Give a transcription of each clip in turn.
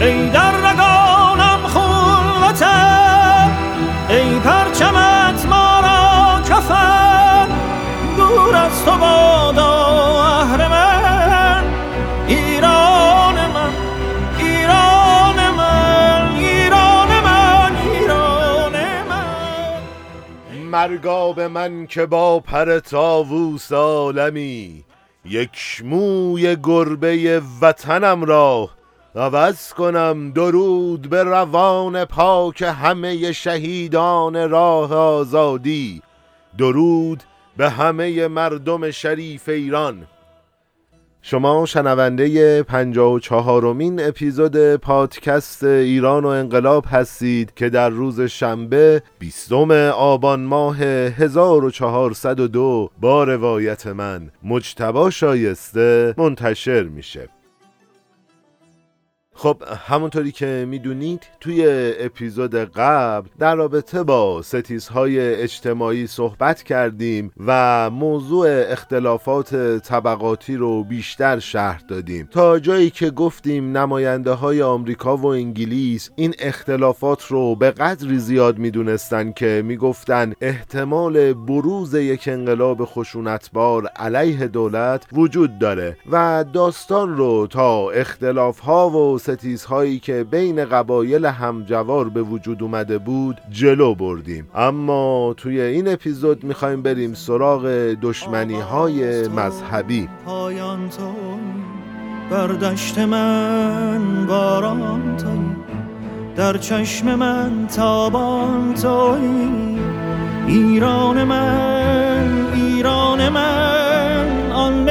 ای در رگانم خون ای پرچمت ما را کفن. دور از تو بادا مرگا به من که با پر تاووس عالمی یک موی گربه وطنم را عوض کنم درود به روان پاک همه شهیدان راه آزادی. درود به همه مردم شریف ایران. شما شنونده 54 مین اپیزود پادکست ایران و انقلاب هستید که در روز شنبه 20 آبان ماه 1402 با روایت من مجتبا شایسته منتشر میشه. خب همونطوری که می‌دونید توی اپیزود قبل در رابطه با ستیزهای اجتماعی صحبت کردیم و موضوع اختلافات طبقاتی رو بیشتر شهر دادیم. تا جایی که گفتیم نماینده های آمریکا و انگلیس این اختلافات رو به قدری زیاد می‌دونستن که می‌گفتن احتمال بروز یک انقلاب خشونتبار علیه دولت وجود داره و داستان رو تا اختلاف ها و ستیزهایی که بین قبایل همجوار به وجود اومده بود جلو بردیم. اما توی این اپیزود می‌خوایم بریم سراغ دشمنی های مذهبی. پایان تو بردشت من باران تو در چشم من تابان تو. ایران من ایران من آن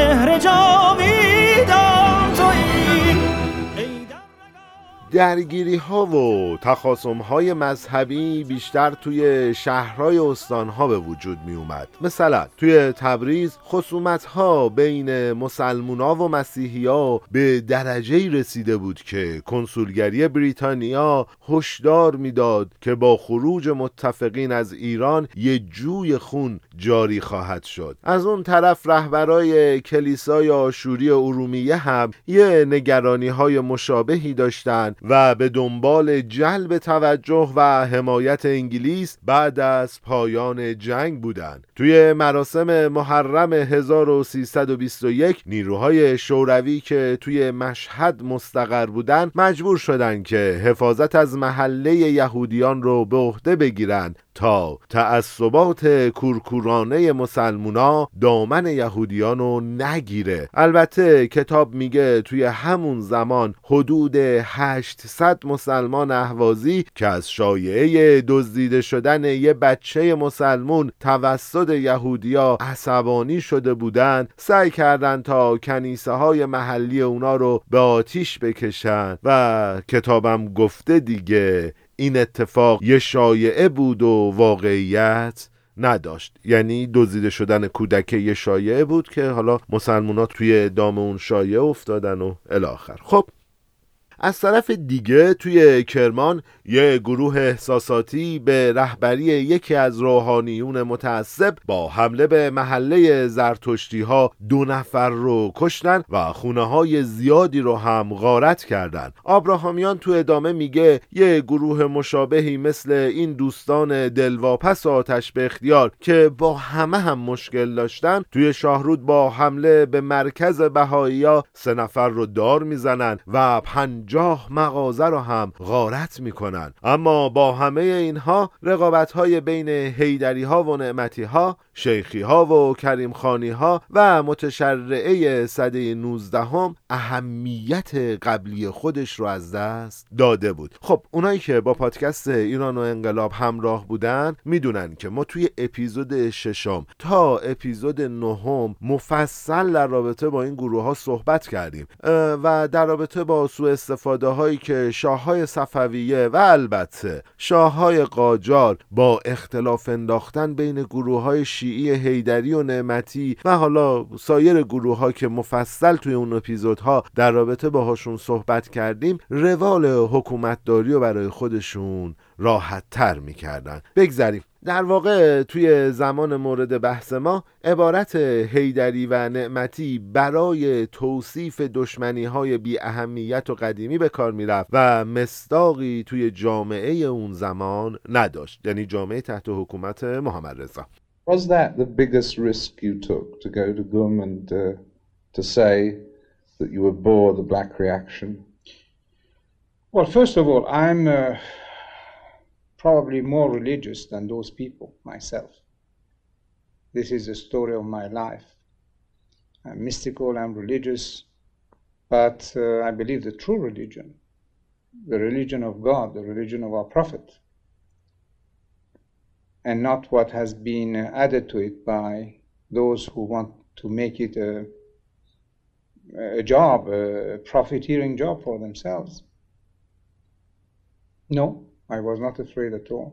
درگیری ها و تخاصم های مذهبی بیشتر توی شهرهای استان ها به وجود می اومد مثلا توی تبریز خصومت ها بین مسلمونا و مسیحی ها به درجه رسیده بود که کنسولگری بریتانیا هشدار می‌داد که با خروج متفقین از ایران یه جوی خون جاری خواهد شد. از اون طرف رهبرای کلیسای آشوری ارومیه هم یه نگرانی های مشابهی داشتند و به دنبال جلب توجه و حمایت انگلیس بعد از پایان جنگ بودند. توی مراسم محرم 1321 نیروهای شوروی که توی مشهد مستقر بودند مجبور شدند که حفاظت از محله یهودیان رو به عهده بگیرند تا تعصبات کورکورانه مسلمونا دامن یهودیان رو نگیره. البته کتاب میگه توی همون زمان حدود 800 مسلمان اهوازی که از شایعه دزدیده شدن یه بچه مسلمون توسط یهودیا عصبانی شده بودند سعی کردند تا کنیسه های محلی اونا رو به آتیش بکشن. و کتابم گفته دیگه این اتفاق یه شایعه بود و واقعیت نداشت. یعنی دزدیده شدن کودک یه شایعه بود که حالا مسلمانات توی دام اون شایعه افتادن و الاخر خب از طرف دیگه توی کرمان یه گروه احساساتی به رهبری یکی از روحانیون متعصب با حمله به محله زرتشتی ها دو نفر رو کشتن و خونه های زیادی رو هم غارت کردن. آبراهامیان تو ادامه میگه یه گروه مشابهی مثل این دوستان دلواپس آتش به اختیار که با همه هم مشکل داشتن توی شاهرود با حمله به مرکز بهایی سه نفر رو دار می‌زنن و پنج جاه مغازه رو هم غارت می‌کنن اما با همه اینها رقابت های بین هیدری ها و نعمتی ها شیخی ها و کریم خانی ها و متشرعه صده 19 هم اهمیت قبلی خودش رو از دست داده بود. خب اونایی که با پادکست ایران و انقلاب همراه بودن می‌دونن که ما توی اپیزود ششم تا اپیزود نهم مفصل در رابطه با این گروه ها صحبت کردیم و در رابطه با سوء استفاده هایی که شاه های صفویه و البته شاه های قاجار با اختلاف انداختن بین گروه های شیعی هیدری و نعمتی و حالا سایر گروه ها که مفصل توی اون اپیزودها در رابطه باهاشون صحبت کردیم روال حکومتداری رو برای خودشون راحت تر می‌کردن. بگذریم. در واقع توی زمان مورد بحث ما عبارت هیدری و نعمتی برای توصیف دشمنی های بی اهمیت و قدیمی به کار می‌رفت و مستاقی توی جامعه اون زمان نداشت یعنی جامعه تحت حکومت محمد رضا Was that the biggest risk you took to go to Gum and uh, to say that you would bore the black reaction? Well, first of all, I'm uh, probably more religious than those people myself. This is the story of my life. I'm mystical, I'm religious, but uh, I believe the true religion, the religion of God, the religion of our Prophet, and not what has been added to it by those who want to make it a, a job, a profiteering job for themselves. No, I was not afraid at all.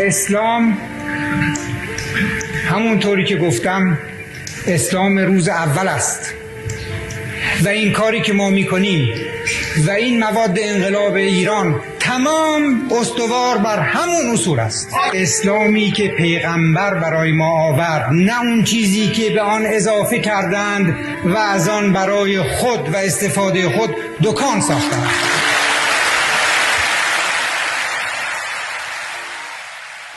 اسلام همونطوری که گفتم اسلام روز اول است. و این کاری که ما می‌کنیم و این مواد انقلاب ایران تمام استوار بر همون اصول است. اسلامی که پیغمبر برای ما آورد نه اون چیزی که به آن اضافه کردند و از آن برای خود و استفاده خود دکان ساختند.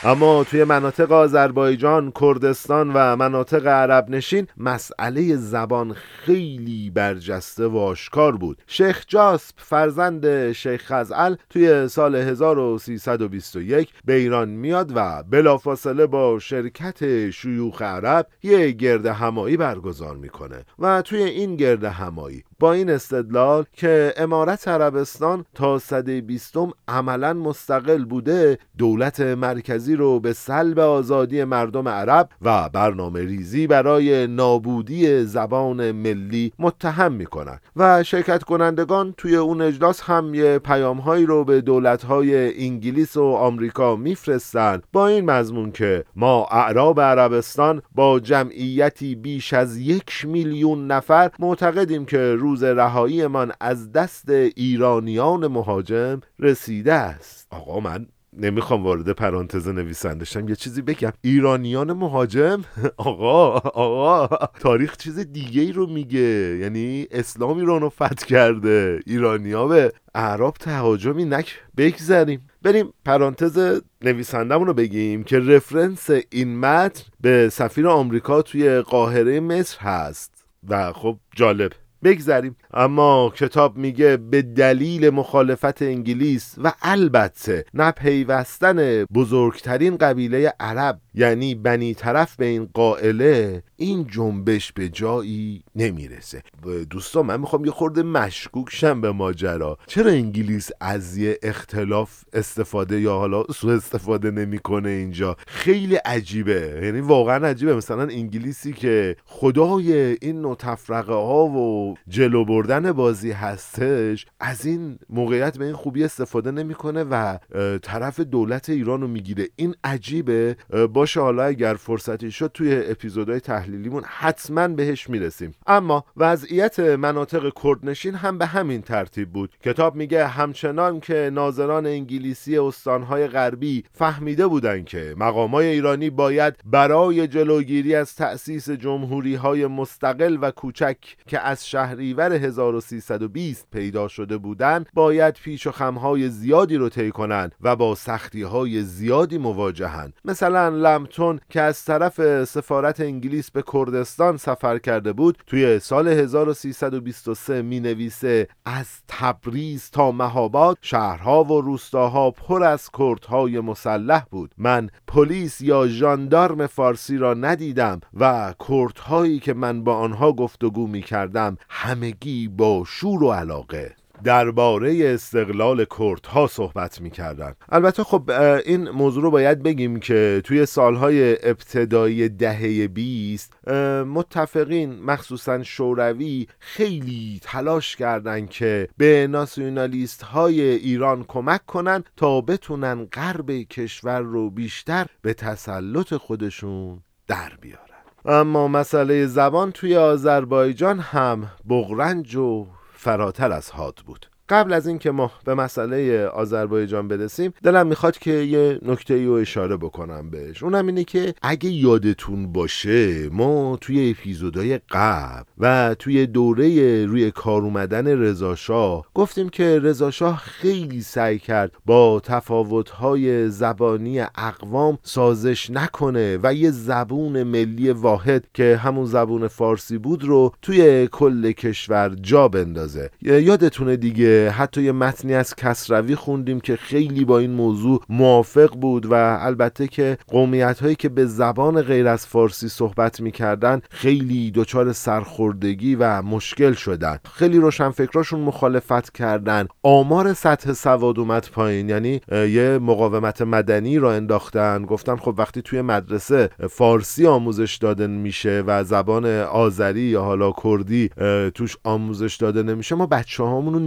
اما توی مناطق آذربایجان، کردستان و مناطق عرب نشین مسئله زبان خیلی برجسته و آشکار بود. شیخ جاسپ فرزند شیخ خزعل توی سال 1321 به ایران میاد و بلافاصله با شرکت شیوخ عرب یه گرد همایی برگزار می‌کنه و توی این گرد همایی با این استدلال که امارت عربستان تا صده بیستم عملا مستقل بوده دولت مرکزی رو به سلب آزادی مردم عرب و برنامه ریزی برای نابودی زبان ملی متهم می‌کنن و شرکت کنندگان توی اون اجلاس هم یه پیام رو به دولت های انگلیس و آمریکا میفرستن. با این مضمون که ما اعراب عربستان با جمعیتی بیش از یک میلیون نفر معتقدیم که روز رهاییمان از دست ایرانیان مهاجم رسیده است. آقا من نمی‌خوام وارد پرانتز نویسنده شم یه چیزی بگم. ایرانیان مهاجم؟ آقا آقا تاریخ چیز دیگه ای رو میگه. یعنی اسلام ایران رو فتح کرده. ایرانیا به اعراب تهاجمی نک بگذریم بریم پرانتز نویسندمون رو بگیم که رفرنس این متن به سفیر آمریکا توی قاهره مصر هست. و خب جالب. بگذریم. اما کتاب میگه به دلیل مخالفت انگلیس و البته نپیوستن بزرگترین قبیله عرب یعنی بنی طرف به این قائله این جنبش به جایی نمی‌رسه. دوستان من می‌خوام یه خورده مشکوک شم به ماجرا. چرا انگلیس از یه اختلاف استفاده یا حالا سوء استفاده نمی‌کنه اینجا؟ خیلی عجیبه. یعنی واقعا عجیبه. مثلا انگلیسی که خدای این نوع تفرقه ها و جلو بردن بازی هستش از این موقعیت به این خوبی استفاده نمی‌کنه و طرف دولت ایران رو می‌گیره. این عجیبه. باشه حالا اگر فرصتی شد توی اپیزودهای تحلیلیمون حتما بهش می‌رسیم. اما وضعیت مناطق کردنشین هم به همین ترتیب بود. کتاب میگه همچنان که ناظران انگلیسی استانهای غربی فهمیده بودند که مقامای ایرانی باید برای جلوگیری از تأسیس جمهوری های مستقل و کوچک که از شهریور 1320 پیدا شده بودند باید پیش و خمهای زیادی رو طی کنند و با سختی های زیادی مواجهند. مثلا لمتون که از طرف سفارت انگلیس به به کردستان سفر کرده بود توی سال 1323 می نویسه از تبریز تا مهاباد شهرها و روستاها پر از کردهای مسلح بود. من پلیس یا ژاندارم فارسی را ندیدم و کردهایی که من با آنها گفتگو می کردم همگی با شور و علاقه. درباره استقلال کردها صحبت می‌کردن. البته خب این موضوع رو باید بگیم که توی سالهای ابتدایی دهه 20 متفقین مخصوصا شوروی خیلی تلاش کردند که به ناسیونالیست های ایران کمک کنن تا بتونن غرب کشور رو بیشتر به تسلط خودشون در بیارن. اما مسئله زبان توی آذربایجان هم بغرنج و فراتر از حاد بود. قبل از اینکه ما به مسئله آذربایجان برسیم دلم می‌خواد که یه نکته رو اشاره بکنم بهش. اونم اینه که اگه یادتون باشه ما توی اپیزودهای قبل و توی دوره روی کار اومدن رضاشاه گفتیم که رضاشاه خیلی سعی کرد با تفاوتهای زبانی اقوام سازش نکنه و یه زبون ملی واحد که همون زبون فارسی بود رو توی کل کشور جا بندازه. یادتونه دیگه حتی یه متنی از کسروی خوندیم که خیلی با این موضوع موافق بود و البته که قومیت هایی که به زبان غیر از فارسی صحبت می‌کردن خیلی دچار سرخوردگی و مشکل شدن. خیلی روشن فکراشون مخالفت کردن. آمار سطح سواد اومد پایین. یعنی یه مقاومت مدنی را انداختن. گفتن خب وقتی توی مدرسه فارسی آموزش داده میشه و زبان آذری یا حالا کردی توش آموزش داده نمیشه ما بچه هامون رو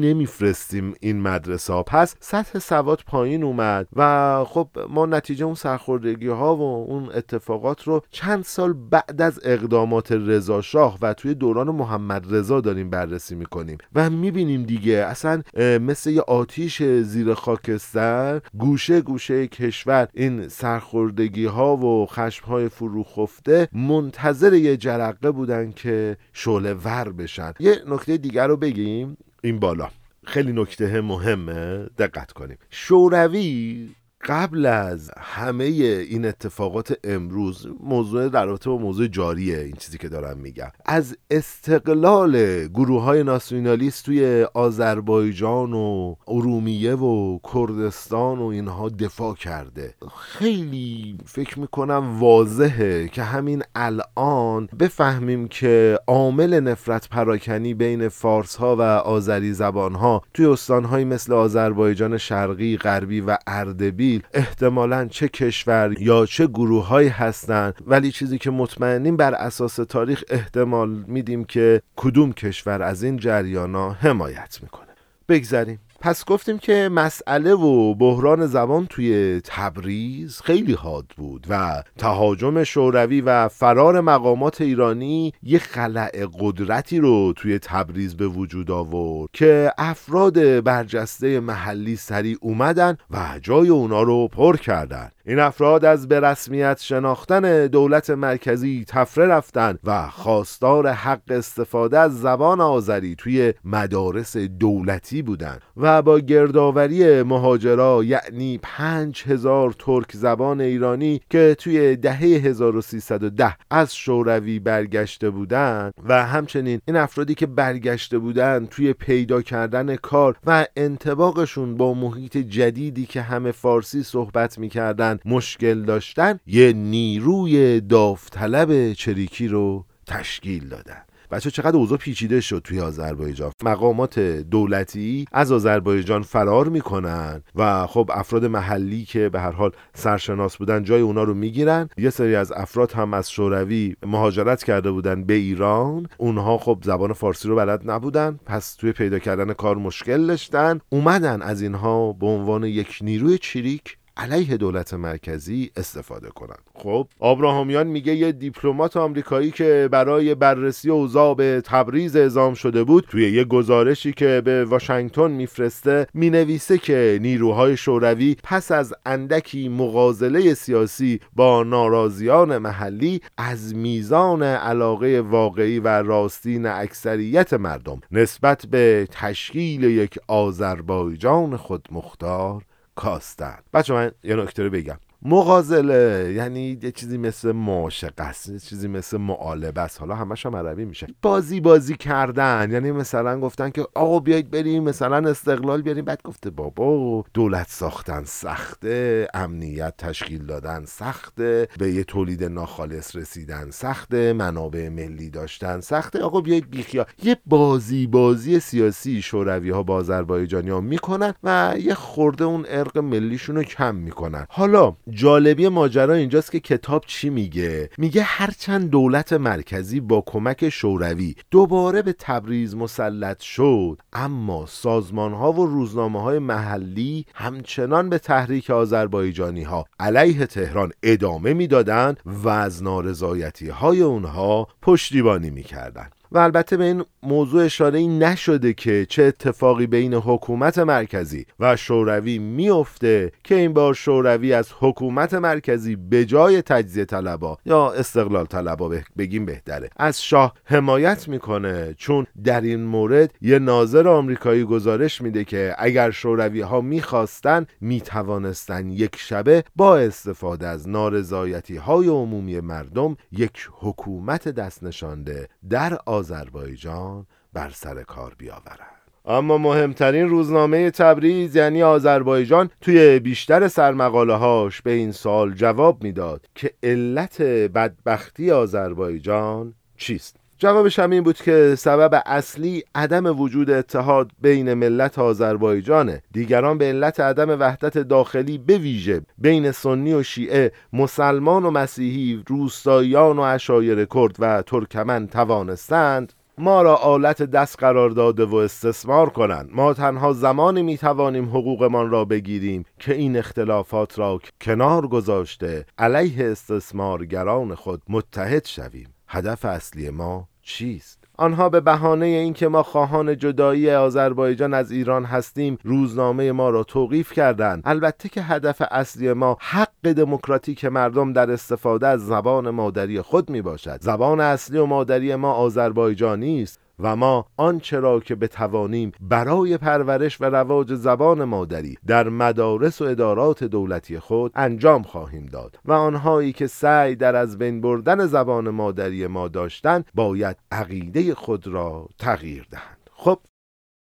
نمیفرستیم این مدرسه ها پس سطح سواد پایین اومد و خب ما نتیجه اون سرخوردگی ها و اون اتفاقات رو چند سال بعد از اقدامات رضا شاه و توی دوران محمد رضا داریم بررسی می‌کنیم. و می‌بینیم دیگه اصلا مثل یه آتیش زیر خاکستر گوشه گوشه کشور این سرخوردگی ها و خشم های فروخفته منتظر یه جرقه بودن که شعله ور بشن. یه نکته دیگر رو بگیم. این بالا. خیلی نکته مهمه. دقت کنیم. شوروی قبل از همه این اتفاقات امروز موضوع در رابطه با موضوع جاریه این چیزی که دارم میگم. از استقلال گروه های ناسیونالیست توی آذربایجان و ارومیه و کردستان و اینها دفاع کرده. خیلی فکر می‌کنم واضحه که همین الان بفهمیم که عامل نفرت پراکنی بین فارس ها و آذری زبان ها توی استان مثل آذربایجان شرقی غربی و اردبیل احتمالا چه کشور یا چه گروه هایی هستند ولی چیزی که مطمئنیم بر اساس تاریخ احتمال میدیم که کدوم کشور از این جریانا حمایت می‌کنه. بگذریم. پس گفتیم که مسئله و بحران زبان توی تبریز خیلی حاد بود و تهاجم شوروی و فرار مقامات ایرانی یه خلع قدرتی رو توی تبریز به وجود آورد که افراد برجسته محلی سریع اومدن و جای اونا رو پر کردن. این افراد از به رسمیت شناختن دولت مرکزی تفره رفتن و خواستار حق استفاده از زبان آذری توی مدارس دولتی بودند و با گردآوری مهاجرا یعنی پنج هزار ترک زبان ایرانی که توی دهه 1310 از شوروی برگشته بودند و همچنین این افرادی که برگشته بودند توی پیدا کردن کار و انتباقشون با محیط جدیدی که همه فارسی صحبت می‌کردن مشکل داشتن یه نیروی داوطلب چریکی رو تشکیل دادن. بچه چقدر اوضاع پیچیده شد توی آذربایجان. مقامات دولتی از آذربایجان فرار می‌کنن و خب افراد محلی که به هر حال سرشناس بودن جای اونا رو می‌گیرن. یه سری از افراد هم از شوروی مهاجرت کرده بودن به ایران. اونها خب زبان فارسی رو بلد نبودن. پس توی پیدا کردن کار مشکل داشتن. اومدن از اینها به عنوان یک نیروی چریک علیه دولت مرکزی استفاده کنند. خب آبراهامیان میگه یه دیپلمات آمریکایی که برای بررسی اوضاع به تبریز اعزام شده بود توی یه گزارشی که به واشنگتن میفرسته می‌نویسه که نیروهای شوروی پس از اندکی مغازله سیاسی با ناراضیان محلی از میزان علاقه واقعی و راستین اکثریت مردم نسبت به تشکیل یک آذربایجان خودمختار کاستن. بچه من یه نکته رو بگم. مغازله. یعنی یه چیزی مثل معاشقه یه چیزی مثل معالبه است. حالا همش هم عربی میشه. بازی بازی کردن. یعنی مثلا گفتن که آقا بیایید بریم مثلا استقلال بیاریم. بعد گفته بابا دولت ساختن سخته امنیت تشکیل دادن سخته به یه تولید ناخالص رسیدن سخته منابع ملی داشتن سخته. آقا بیایید بیخیا یه بازی بازی سیاسی شوروی ها با آذربایجانی می‌کنن و یه خورده اون ارق ملیشون رو کم می‌کنن. حالا جالبی ماجرا اینجاست که کتاب چی میگه؟ میگه هرچند دولت مرکزی با کمک شوروی دوباره به تبریز مسلط شد اما سازمان ها و روزنامه های محلی همچنان به تحریک آذربایجانی ها علیه تهران ادامه می‌دادند و از نارضایتی های اونها پشتیبانی می‌کردند. و البته به این موضوع اشاره نشده که چه اتفاقی بین حکومت مرکزی و شوروی میفته که این بار شوروی از حکومت مرکزی به جای تجزیه طلبا یا استقلال طلبا بگیم بهتره. از شاه حمایت می‌کنه چون در این مورد یه ناظر آمریکایی گزارش میده که اگر شوروی ها می‌خواستن می‌توانستن یک شبه با استفاده از نارضایتی های عمومی مردم یک حکومت دست نشانده در آذربایجان بر سر کار بیاورند. اما مهمترین روزنامه تبریز یعنی آذربایجان توی بیشتر سرمقاله هاش به این سال جواب می‌داد که علت بدبختی آذربایجان چیست؟ جوابش هم این بود که سبب اصلی عدم وجود اتحاد بین ملت آذربایجانه. دیگران به علت عدم وحدت داخلی به ویژه بین سنی و شیعه مسلمان و مسیحی روستاییان و اشایر کرد و ترکمن توانستند ما را آلت دست قرار داده و استثمار کنند. ما تنها زمانی می توانیم حقوقمان را بگیریم که این اختلافات را کنار گذاشته علیه استثمارگران خود متحد شویم. هدف اصلی ما چیست؟ آنها به بهانه اینکه ما خواهان جدایی آذربایجان از ایران هستیم روزنامه ما را توقیف کردند. البته که هدف اصلی ما حق دموکراتیک مردم در استفاده از زبان مادری خود می باشد زبان اصلی و مادری ما آذربایجانی است. و ما آنچه را که بتوانیم برای پرورش و رواج زبان مادری در مدارس و ادارات دولتی خود انجام خواهیم داد و آنهایی که سعی در از بین بردن زبان مادری ما داشتند باید عقیده خود را تغییر دهند. خب؟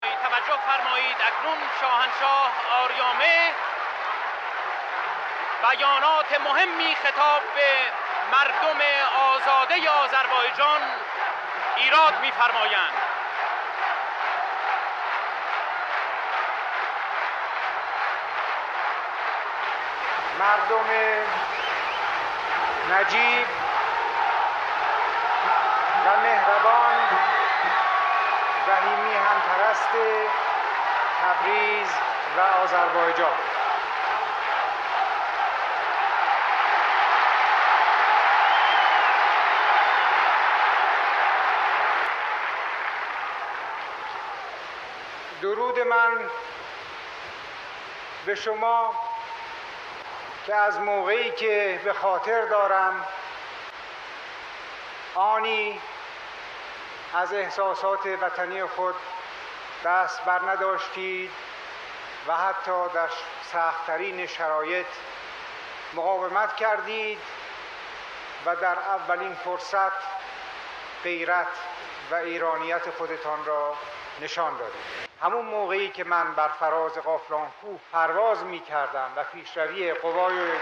توجه فرمایید اکنون شاهنشاه آریامه بیانات مهمی خطاب به مردم آزاده آذربایجان ایراد میفرمایند. مردم نجیب و مهربان رحیمی همپرست تبریز و آذربایجان. به شما که از موقعی که به خاطر دارم آنی از احساسات وطنی خود دست بر نداشتید و حتی در سختترین شرایط مقاومت کردید و در اولین فرصت غیرت و ایرانیت خودتان را نشان دادید همون موقعی که من بر فراز قافلان کوه پرواز می کردم و پیشروی قوای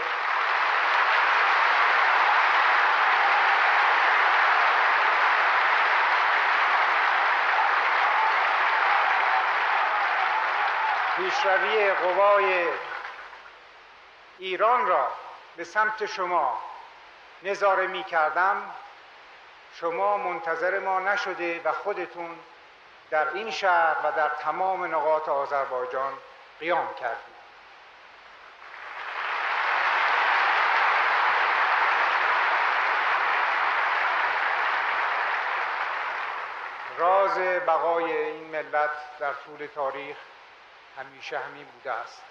پیشروی قوای ایران را به سمت شما نظاره می کردم شما منتظر ما نشده و خودتون در این شهر و در تمام نقاط آذربایجان قیام کردیم راز بقای این ملت در طول تاریخ همیشه همین بوده است.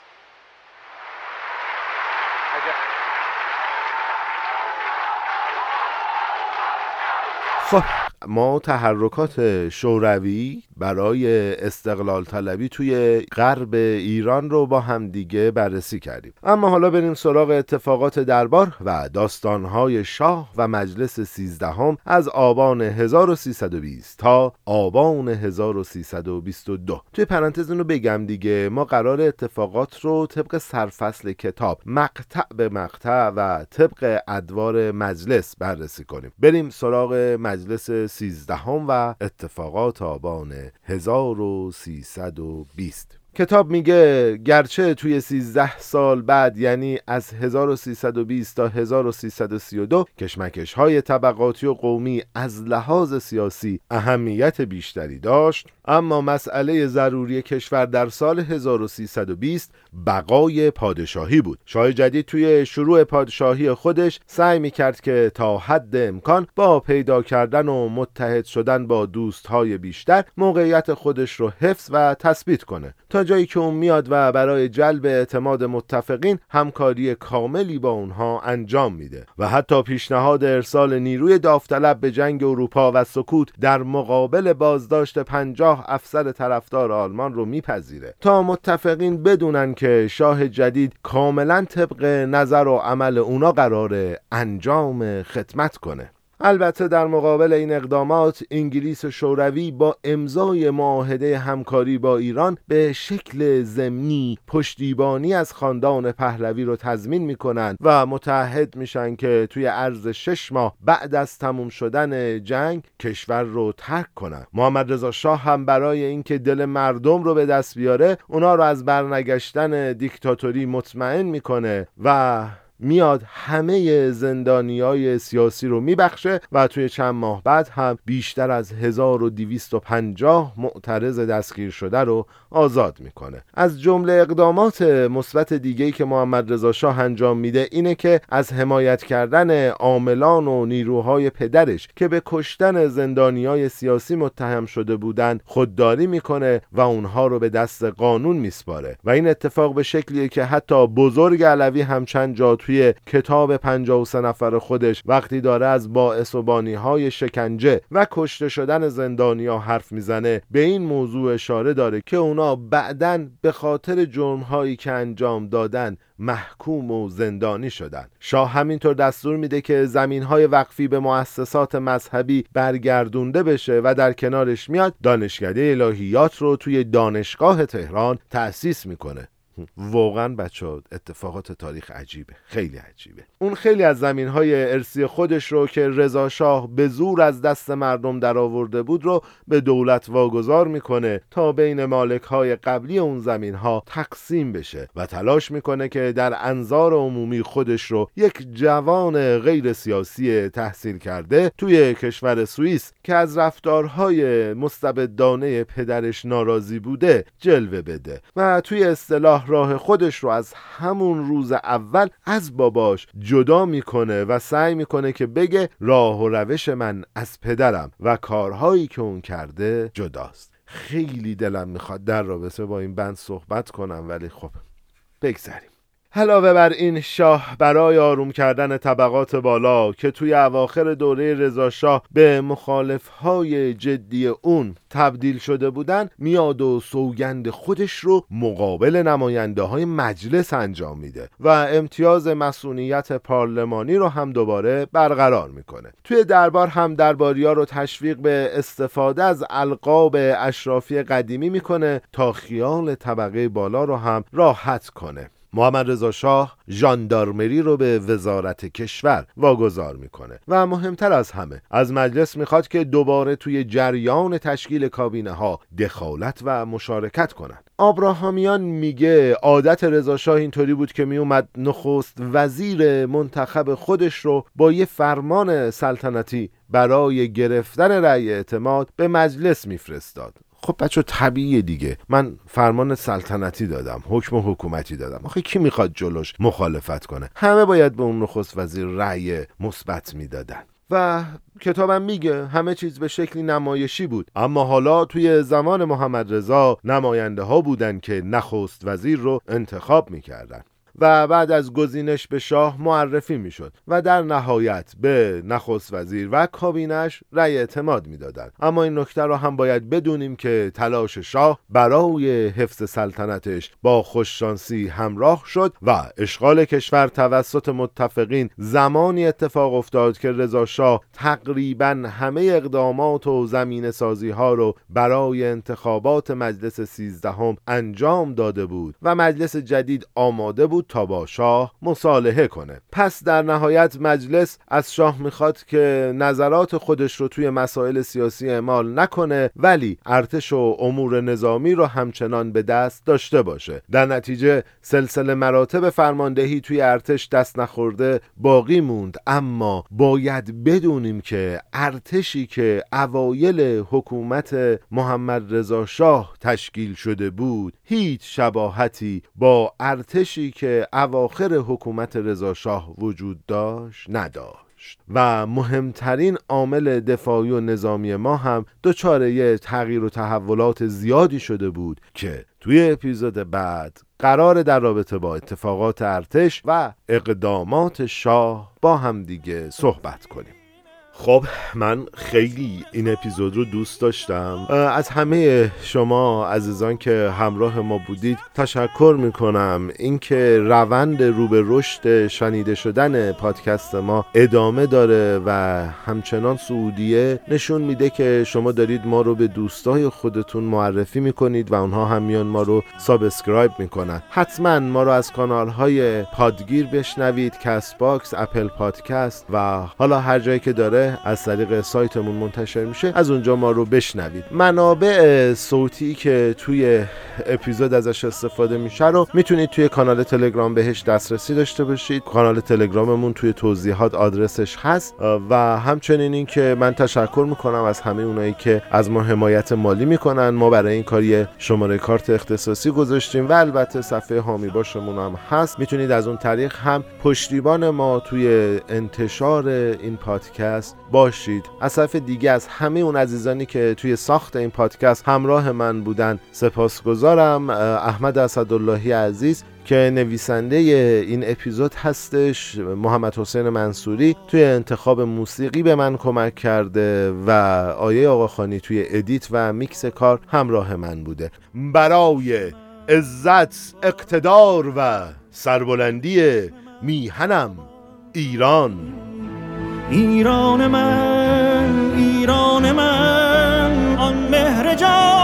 ما تحرکات شوروی برای استقلال طلبی توی غرب ایران رو با هم دیگه بررسی کردیم. اما حالا بریم سراغ اتفاقات دربار و داستانهای شاه و مجلس سیزدهم از آبان 1320 تا آبان 1322 توی پرانتز رو بگم دیگه ما قرار اتفاقات رو طبق سرفصل کتاب مقطع به مقطع و طبق ادوار مجلس بررسی کنیم. بریم سراغ مجلس سیزدهم و اتفاقات آبان 1320 کتاب میگه گرچه توی 13 سال بعد یعنی از 1320 تا 1332 کشمکش های طبقاتی و قومی از لحاظ سیاسی اهمیت بیشتری داشت اما مسئله ضروری کشور در سال 1320 بقای پادشاهی بود. شاه جدید توی شروع پادشاهی خودش سعی می‌کرد که تا حد امکان با پیدا کردن و متحد شدن با دوستهای بیشتر موقعیت خودش رو حفظ و تثبیت کنه تا جایی که اون میاد و برای جلب اعتماد متفقین همکاری کاملی با اونها انجام میده و حتی پیشنهاد ارسال نیروی داوطلب به جنگ اروپا و سکوت در مقابل بازداشت پنجاه افسر طرفدار آلمان رو میپذیره. تا متفقین بدونن که شاه جدید کاملا طبق نظر و عمل اونا قراره انجام خدمت کنه. البته در مقابل این اقدامات انگلیس شوروی با امضای معاهده همکاری با ایران به شکل ضمنی پشتیبانی از خاندان پهلوی رو تضمین می‌کنن و متحد میشن که توی عرض شش ماه بعد از تموم شدن جنگ کشور رو ترک کنن. محمد رضا شاه هم برای اینکه دل مردم رو به دست بیاره اونا رو از برنگشتن دیکتاتوری مطمئن می‌کنه و میاد همه زندانی های سیاسی رو میبخشه و توی چند ماه بعد هم بیشتر از 1250 معترض دستگیر شده رو آزاد می‌کنه. از جمله اقدامات مثبت دیگه که محمد رضا شاه انجام میده اینه که از حمایت کردن عاملان و نیروهای پدرش که به کشتن زندانی های سیاسی متهم شده بودند خودداری می‌کنه و اونها رو به دست قانون میسپاره. و این اتفاق به شکلیه که حتی بزرگ علوی هم چند جا توی کتاب 53 نفر خودش وقتی داره از باعث و بانی های شکنجه و کشته شدن زندانیا حرف می‌زنه به این موضوع اشاره داره که اونا بعدا به خاطر جرم هایی که انجام دادن محکوم و زندانی شدن. شاه همینطور دستور میده که زمین های وقفی به مؤسسات مذهبی برگردونده بشه و در کنارش میاد دانشکده الهیات رو توی دانشگاه تهران تأسیس می‌کنه. واقعا بچه اتفاقات تاریخ عجیبه خیلی عجیبه. اون خیلی از زمین های ارسی خودش رو که رضا شاه به زور از دست مردم در آورده بود رو به دولت واگذار می‌کنه تا بین مالک های قبلی اون زمین ها تقسیم بشه و تلاش می‌کنه که در انظار عمومی خودش رو یک جوان غیر سیاسی تحصیل کرده توی کشور سوئیس که از رفتارهای مستبدانه پدرش ناراضی بوده جلوه بده و توی اصطلاح راه خودش رو از همون روز اول از باباش جدا می‌کنه و سعی می‌کنه که بگه راه و روش من از پدرم و کارهایی که اون کرده جداست. خیلی دلم می‌خواد در رابطه با این بند صحبت کنم ولی خب بگذریم. علاوه بر این شاه برای آروم کردن طبقات بالا که توی اواخر دوره رضاشاه به مخالفهای جدی اون تبدیل شده بودن میاد و سوگند خودش رو مقابل نماینده های مجلس انجام میده و امتیاز مسئولیت پارلمانی رو هم دوباره برقرار می‌کنه. توی دربار هم درباریا رو تشویق به استفاده از القاب اشرافی قدیمی می‌کنه تا خیال طبقه بالا رو هم راحت کنه. محمد رضا شاه ژاندارمری رو به وزارت کشور واگذار می‌کنه و مهمتر از همه از مجلس می‌خواد که دوباره توی جریان تشکیل کابینه ها دخالت و مشارکت کنند. آبراهامیان میگه عادت رضا شاه اینطوری بود که میومد نخست وزیر منتخب خودش رو با یه فرمان سلطنتی برای گرفتن رأی اعتماد به مجلس میفرستاد. خب بچه طبیعیه دیگه. من فرمان سلطنتی دادم حکم حکومتی دادم. آخه کی می‌خواد جلوش مخالفت کنه؟ همه باید به اون نخست وزیر رأی مثبت می‌دادن. و کتابم میگه همه چیز به شکلی نمایشی بود. اما حالا توی زمان محمد رضا نماینده ها بودن که نخست وزیر رو انتخاب می‌کردن. و بعد از گزینش به شاه معرفی می‌شد و در نهایت به نخست وزیر و کابینش رأی اعتماد می‌دادند. اما این نکته را هم باید بدونیم که تلاش شاه برای حفظ سلطنتش با خوششانسی همراه شد و اشغال کشور توسط متفقین زمانی اتفاق افتاد که رضا شاه تقریبا همه اقدامات و زمین سازی ها رو برای انتخابات مجلس سیزدهم انجام داده بود و مجلس جدید آماده بود تا با شاه مصالحه کنه. پس در نهایت مجلس از شاه می‌خواد که نظرات خودش رو توی مسائل سیاسی اعمال نکنه ولی ارتش و امور نظامی رو همچنان به دست داشته باشه. در نتیجه سلسله مراتب فرماندهی توی ارتش دست نخورده باقی موند اما باید بدونیم که ارتشی که اوایل حکومت محمد رضا شاه تشکیل شده بود هیچ شباهتی با ارتشی که اواخر حکومت رضا شاه وجود داشت؟ نداشت. و مهمترین عامل دفاعی و نظامی ما هم دچار یه تغییر و تحولات زیادی شده بود که توی اپیزود بعد قراره در رابطه با اتفاقات ارتش و اقدامات شاه با هم دیگه صحبت کنیم. خب من خیلی این اپیزود رو دوست داشتم. از همه شما عزیزان که همراه ما بودید تشکر می‌کنم. اینکه روند رو به رشد شنیده شدن پادکست ما ادامه داره و همچنان صعودیه نشون میده که شما دارید ما رو به دوستای خودتون معرفی می‌کنید و اونها هم میان ما رو subscribe می‌کنن. حتما ما رو از کانال های پادگیر بشنوید Castbox Apple Podcast و حالا هر جایی که داره از طریق سایتمون منتشر میشه. از اونجا ما رو بشنوید. منابع صوتی که توی اپیزود ازش استفاده میشه رو می‌تونید توی کانال تلگرام بهش دسترسی داشته باشید. کانال تلگراممون توی توضیحات آدرسش هست. و همچنین این که من تشکر می‌کنم از همه اونایی که از ما حمایت مالی می‌کنن. ما برای این کاری شماره کارت اختصاصی گذاشتیم و البته صفحه هامی باشمون هم هست. می‌تونید از اون طریق هم پشتیبان ما توی انتشار این پادکست باشید. از طرف دیگه از همه اون عزیزانی که توی ساخت این پادکست همراه من بودن سپاسگزارم. احمد اسداللهی عزیز که نویسنده این اپیزود هستش محمد حسین منصوری توی انتخاب موسیقی به من کمک کرده و آیه آقا خانی توی edit و میکس کار همراه من بوده. برای عزت اقتدار و سربلندی میهنم ایران. ایران من ایران من. آن مهر جاویدان